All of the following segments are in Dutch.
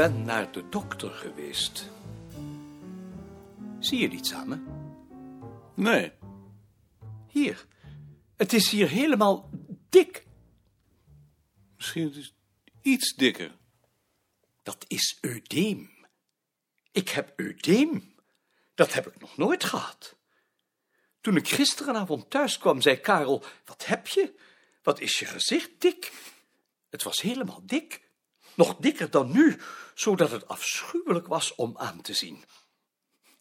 ben naar de dokter geweest. Zie je die samen? Nee. Hier. Het is hier helemaal dik. Misschien het is iets dikker. Dat is eudeem. Ik heb eudeem. Dat heb ik nog nooit gehad. Toen ik gisterenavond thuis kwam, zei Karel: Wat heb je? Wat is je gezicht dik? Het was helemaal dik. Nog dikker dan nu, zodat het afschuwelijk was om aan te zien.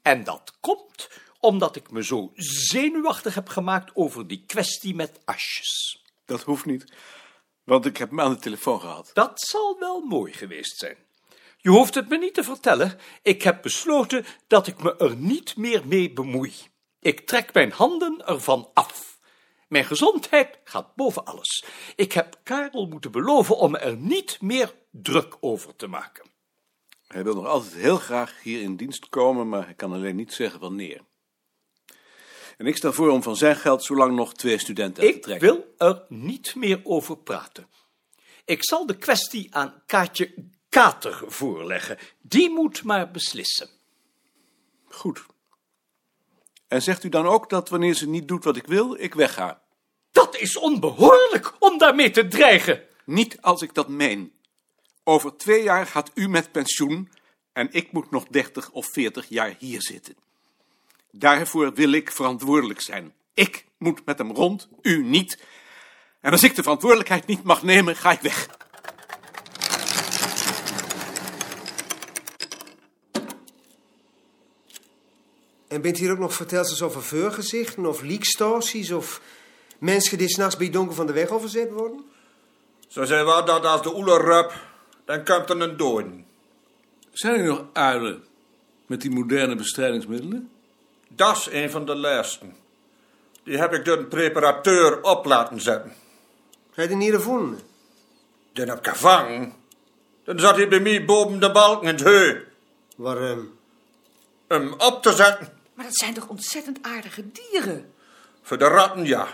En dat komt omdat ik me zo zenuwachtig heb gemaakt over die kwestie met asjes. Dat hoeft niet, want ik heb hem aan de telefoon gehad. Dat zal wel mooi geweest zijn. Je hoeft het me niet te vertellen. Ik heb besloten dat ik me er niet meer mee bemoei. Ik trek mijn handen ervan af. Mijn gezondheid gaat boven alles. Ik heb Karel moeten beloven om er niet meer druk over te maken. Hij wil nog altijd heel graag hier in dienst komen, maar hij kan alleen niet zeggen wanneer. En ik stel voor om van zijn geld zolang nog twee studenten te Ik trekken. wil er niet meer over praten. Ik zal de kwestie aan Kaatje Kater voorleggen. Die moet maar beslissen. Goed. En zegt u dan ook dat wanneer ze niet doet wat ik wil, ik wegga? Dat is onbehoorlijk om daarmee te dreigen. Niet als ik dat meen. Over twee jaar gaat u met pensioen en ik moet nog 30 of 40 jaar hier zitten. Daarvoor wil ik verantwoordelijk zijn. Ik moet met hem rond, u niet. En als ik de verantwoordelijkheid niet mag nemen, ga ik weg. En bent hier ook nog vertelsels over veurgezichten of leakstorties of mensen die s'nachts bij donker van de weg overzet worden? Zo zijn we dat als de oeler rup, dan komt er een doorn. Zijn er nog uilen met die moderne bestrijdingsmiddelen? Dat is een van de laatste. Die heb ik door een preparateur op laten zetten. Ga je er niet gevonden? Den heb ik gevangen. Dan zat hij bij mij boven de balken in het heu. Waarom? Hem op te zetten. Maar dat zijn toch ontzettend aardige dieren? Voor de ratten, ja.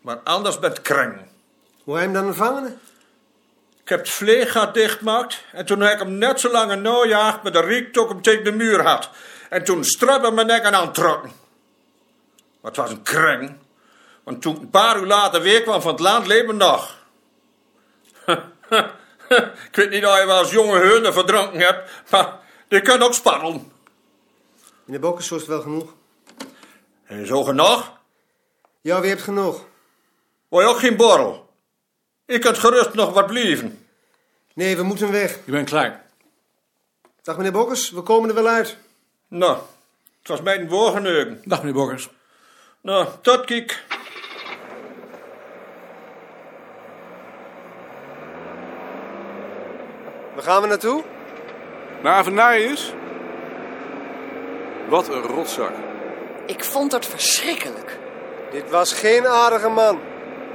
Maar anders met kreng. Hoe heb je hem dan gevangen? Ik heb het vleeggat dichtgemaakt en toen heb ik hem net zo lang een met de riektok hem tegen de muur had. En toen strap mijn nek aan aantrokken. Maar het was een kreng. Want toen ik een paar uur later weer kwam van het land, hij nog. ik weet niet of je wel eens jonge heunen verdronken hebt, maar die kunnen ook sparrelen. In de bokken is het wel genoeg. En zo genoeg, Ja, wie hebt genoeg? word je ook geen borrel. Je kunt gerust nog wat blijven. Nee, we moeten weg. Ik ben klaar. Dag meneer Bokkers, we komen er wel uit. Nou, het was mijn woorgeneugen. Dag meneer Bokkers. Nou, tot kijk. Waar gaan we naartoe? Naar Avenarius? Wat een rotzak. Ik vond het verschrikkelijk. Dit was geen aardige man.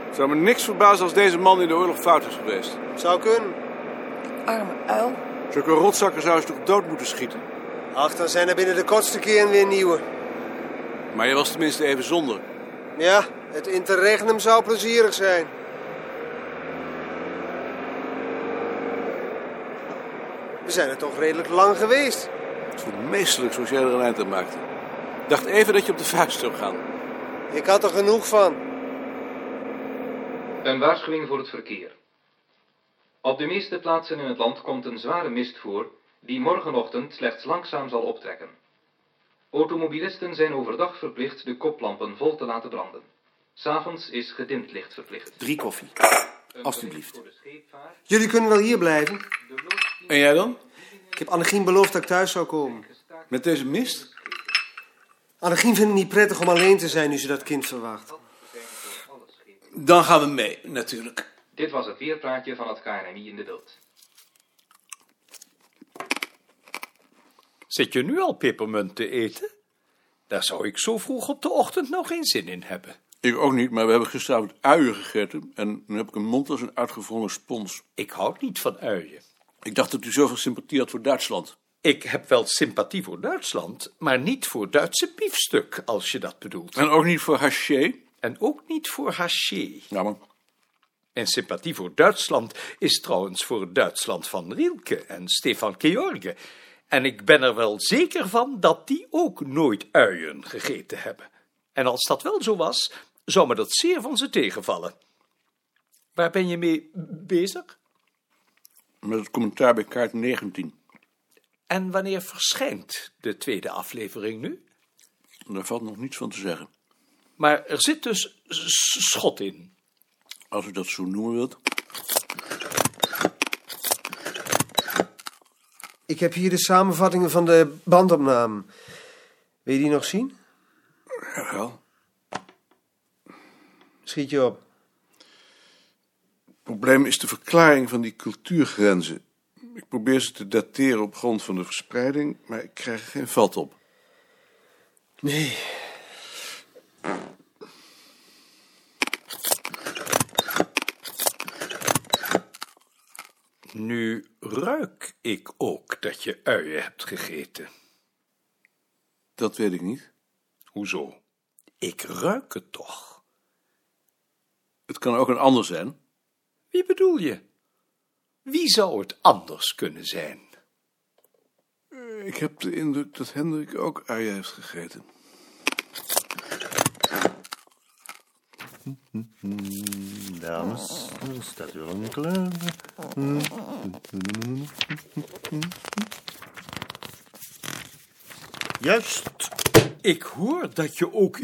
Het zou me niks verbazen als deze man in de oorlog fout is geweest. Zou kunnen. Arme uil. Zulke rotzakken zou je toch dood moeten schieten. Ach, dan zijn er binnen de kortste keer weer nieuwe. Maar je was tenminste even zonder. Ja, het interregnum zou plezierig zijn. We zijn er toch redelijk lang geweest. Het voelt meestelijk zoals jij er een eind aan maakte. Ik dacht even dat je op de vuist zou gaan. Ik had er genoeg van. Een waarschuwing voor het verkeer. Op de meeste plaatsen in het land komt een zware mist voor, die morgenochtend slechts langzaam zal optrekken. Automobilisten zijn overdag verplicht de koplampen vol te laten branden. S'avonds is gedimd licht verplicht. Drie koffie. Scheepvaart, Jullie kunnen wel hier blijven. En jij dan? Ik heb Annegien beloofd dat ik thuis zou komen. Met deze mist? Annegien vindt het niet prettig om alleen te zijn nu ze dat kind verwacht. Dan gaan we mee, natuurlijk. Dit was het weerpraatje van het KNMI in de beeld. Zit je nu al pepermunt te eten? Daar zou ik zo vroeg op de ochtend nog geen zin in hebben. Ik ook niet, maar we hebben gisteravond uien gegeten. En nu heb ik een mond als een uitgevroren spons. Ik houd niet van uien. Ik dacht dat u zoveel sympathie had voor Duitsland. Ik heb wel sympathie voor Duitsland, maar niet voor Duitse biefstuk, als je dat bedoelt. En ook niet voor haché. En ook niet voor haché. Ja, maar Mijn sympathie voor Duitsland is trouwens voor het Duitsland van Rilke en Stefan George. En ik ben er wel zeker van dat die ook nooit uien gegeten hebben. En als dat wel zo was, zou me dat zeer van ze tegenvallen. Waar ben je mee bezig? Met het commentaar bij kaart 19. En wanneer verschijnt de tweede aflevering nu? Daar valt nog niets van te zeggen. Maar er zit dus schot in. Als u dat zo noemen wilt. Ik heb hier de samenvattingen van de bandopname. Wil je die nog zien? Jawel. Schiet je op. Het probleem is de verklaring van die cultuurgrenzen. Ik probeer ze te dateren op grond van de verspreiding, maar ik krijg er geen vat op. Nee. Nu ruik ik ook dat je uien hebt gegeten. Dat weet ik niet. Hoezo? Ik ruik het toch. Het kan ook een ander zijn. Wie bedoel je? Wie zou het anders kunnen zijn? Ik heb de indruk dat Hendrik ook uien heeft gegeten. Dames, staat u al klaar? Juist. Ik hoor dat je ook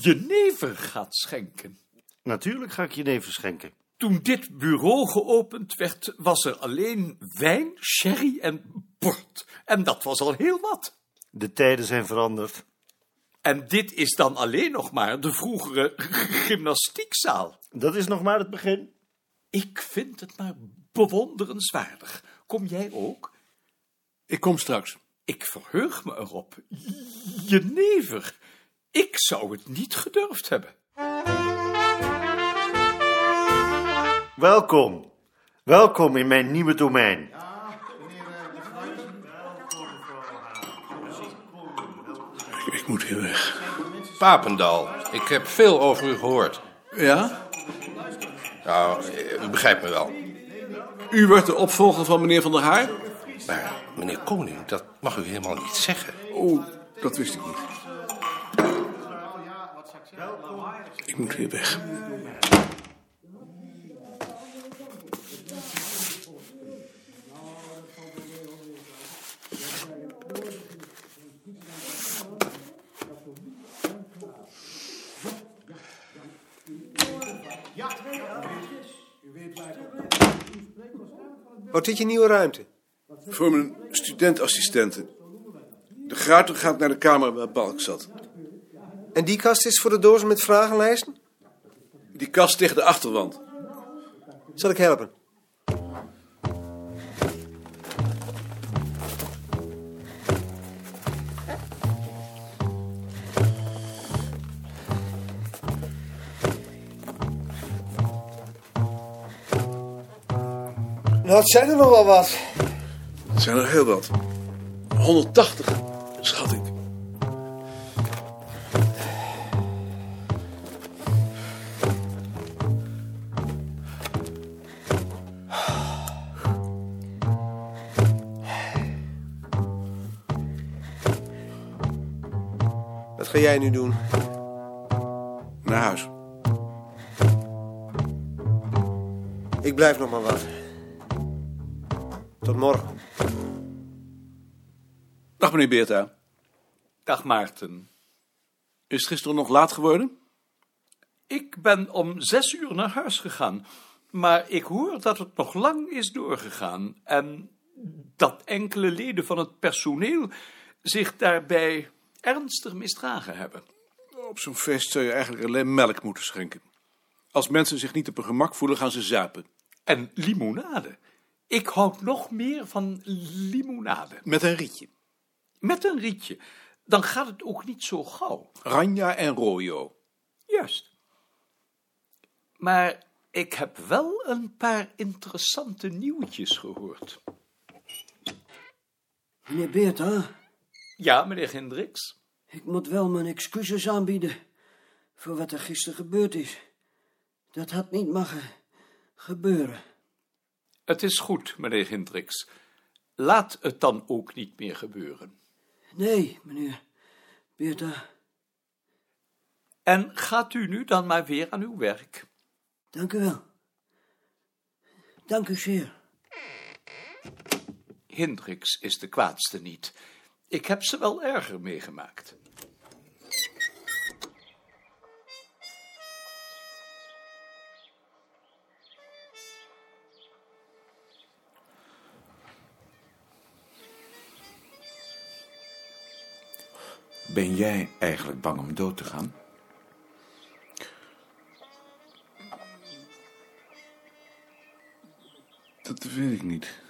jenever gaat schenken. Natuurlijk ga ik je neven schenken. Toen dit bureau geopend werd, was er alleen wijn, sherry en port. En dat was al heel wat. De tijden zijn veranderd. En dit is dan alleen nog maar de vroegere gymnastiekzaal. Dat is nog maar het begin. Ik vind het maar bewonderenswaardig. Kom jij ook? Ik kom straks. Ik verheug me erop. Jenever. Ik zou het niet gedurfd hebben. Welkom. Welkom in mijn nieuwe domein. Ik moet hier weg. Papendal, ik heb veel over u gehoord. Ja? Nou, u begrijpt me wel. U wordt de opvolger van meneer Van der Haar? Maar meneer Koning, dat mag u helemaal niet zeggen. Oh, dat wist ik niet. Ik moet hier weg. Wordt dit je nieuwe ruimte? Voor mijn studentassistenten. De grater gaat naar de kamer waar Balk zat. En die kast is voor de dozen met vragenlijsten? Die kast tegen de achterwand. Zal ik helpen? Het zijn er nog wel wat. Zijn er heel wat. 180, schat ik. Wat ga jij nu doen? Naar huis. Ik blijf nog maar wat. Tot morgen. Dag meneer Beerta. Dag Maarten. Is het gisteren nog laat geworden? Ik ben om zes uur naar huis gegaan. Maar ik hoor dat het nog lang is doorgegaan. En dat enkele leden van het personeel zich daarbij ernstig misdragen hebben. Op zo'n feest zou je eigenlijk alleen melk moeten schenken. Als mensen zich niet op hun gemak voelen, gaan ze zuipen. En limonade. Ik houd nog meer van limonade. Met een rietje. Met een rietje. Dan gaat het ook niet zo gauw. Ranja en Royo. Juist. Maar ik heb wel een paar interessante nieuwtjes gehoord. Meneer Beerta, Ja, meneer Hendricks? ik moet wel mijn excuses aanbieden voor wat er gisteren gebeurd is. Dat had niet mogen. gebeuren. Het is goed, meneer Hendricks. Laat het dan ook niet meer gebeuren. Nee, meneer Beerta, En gaat u nu dan maar weer aan uw werk. dank u wel. Dank u zeer. Hendricks is de kwaadste niet. Ik heb ze wel erger meegemaakt. Ben jij eigenlijk bang om dood te gaan? Dat weet ik niet.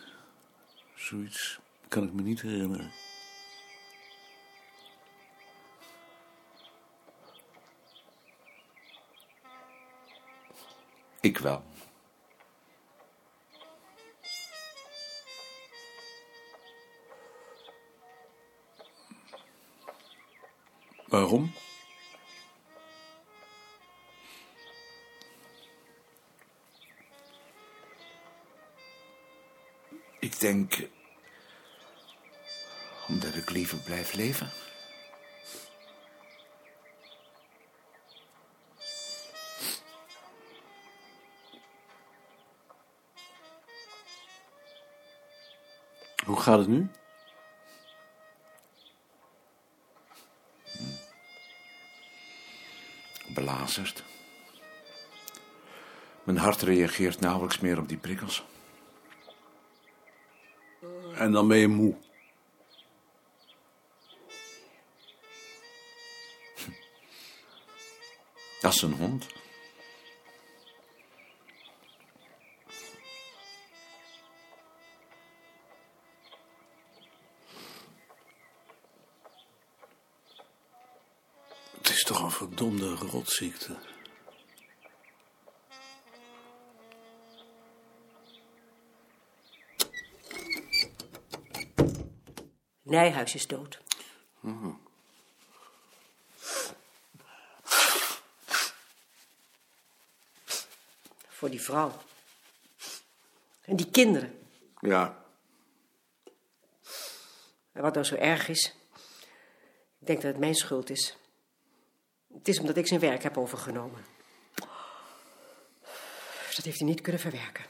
Zoiets kan ik me niet herinneren. Ik wel. Waarom? Ik denk. omdat ik liever blijf leven. Hoe gaat het nu? Belazerd. Mijn hart reageert nauwelijks meer op die prikkels. En dan ben je moe. Dat is een hond. Is toch een verdomde rotziekte. Nijhuis is dood. Voor die vrouw. En die kinderen. Ja, En wat nou zo erg is. Ik denk dat het mijn schuld is. Het is omdat ik zijn werk heb overgenomen. Dat heeft hij niet kunnen verwerken.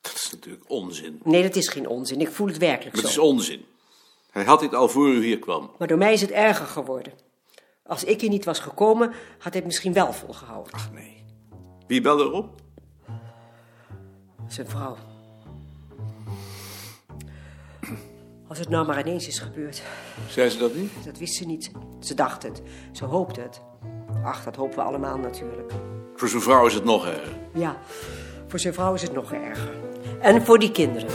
dat is natuurlijk onzin. Nee, dat is geen onzin. Ik voel het werkelijk Het is zo. onzin. Hij had dit al voor u hier kwam. Maar door mij is het erger geworden. Als ik hier niet was gekomen, had hij het misschien wel volgehouden. Ach nee. Wie belde erop? Zijn vrouw. Als het nou maar ineens is gebeurd. Zei ze dat niet? Dat wist ze niet. Ze dacht het. Ze hoopte het. Ach, dat hopen we allemaal natuurlijk. Voor zijn vrouw is het nog erger. Ja, voor zijn vrouw is het nog erger. En voor die kinderen.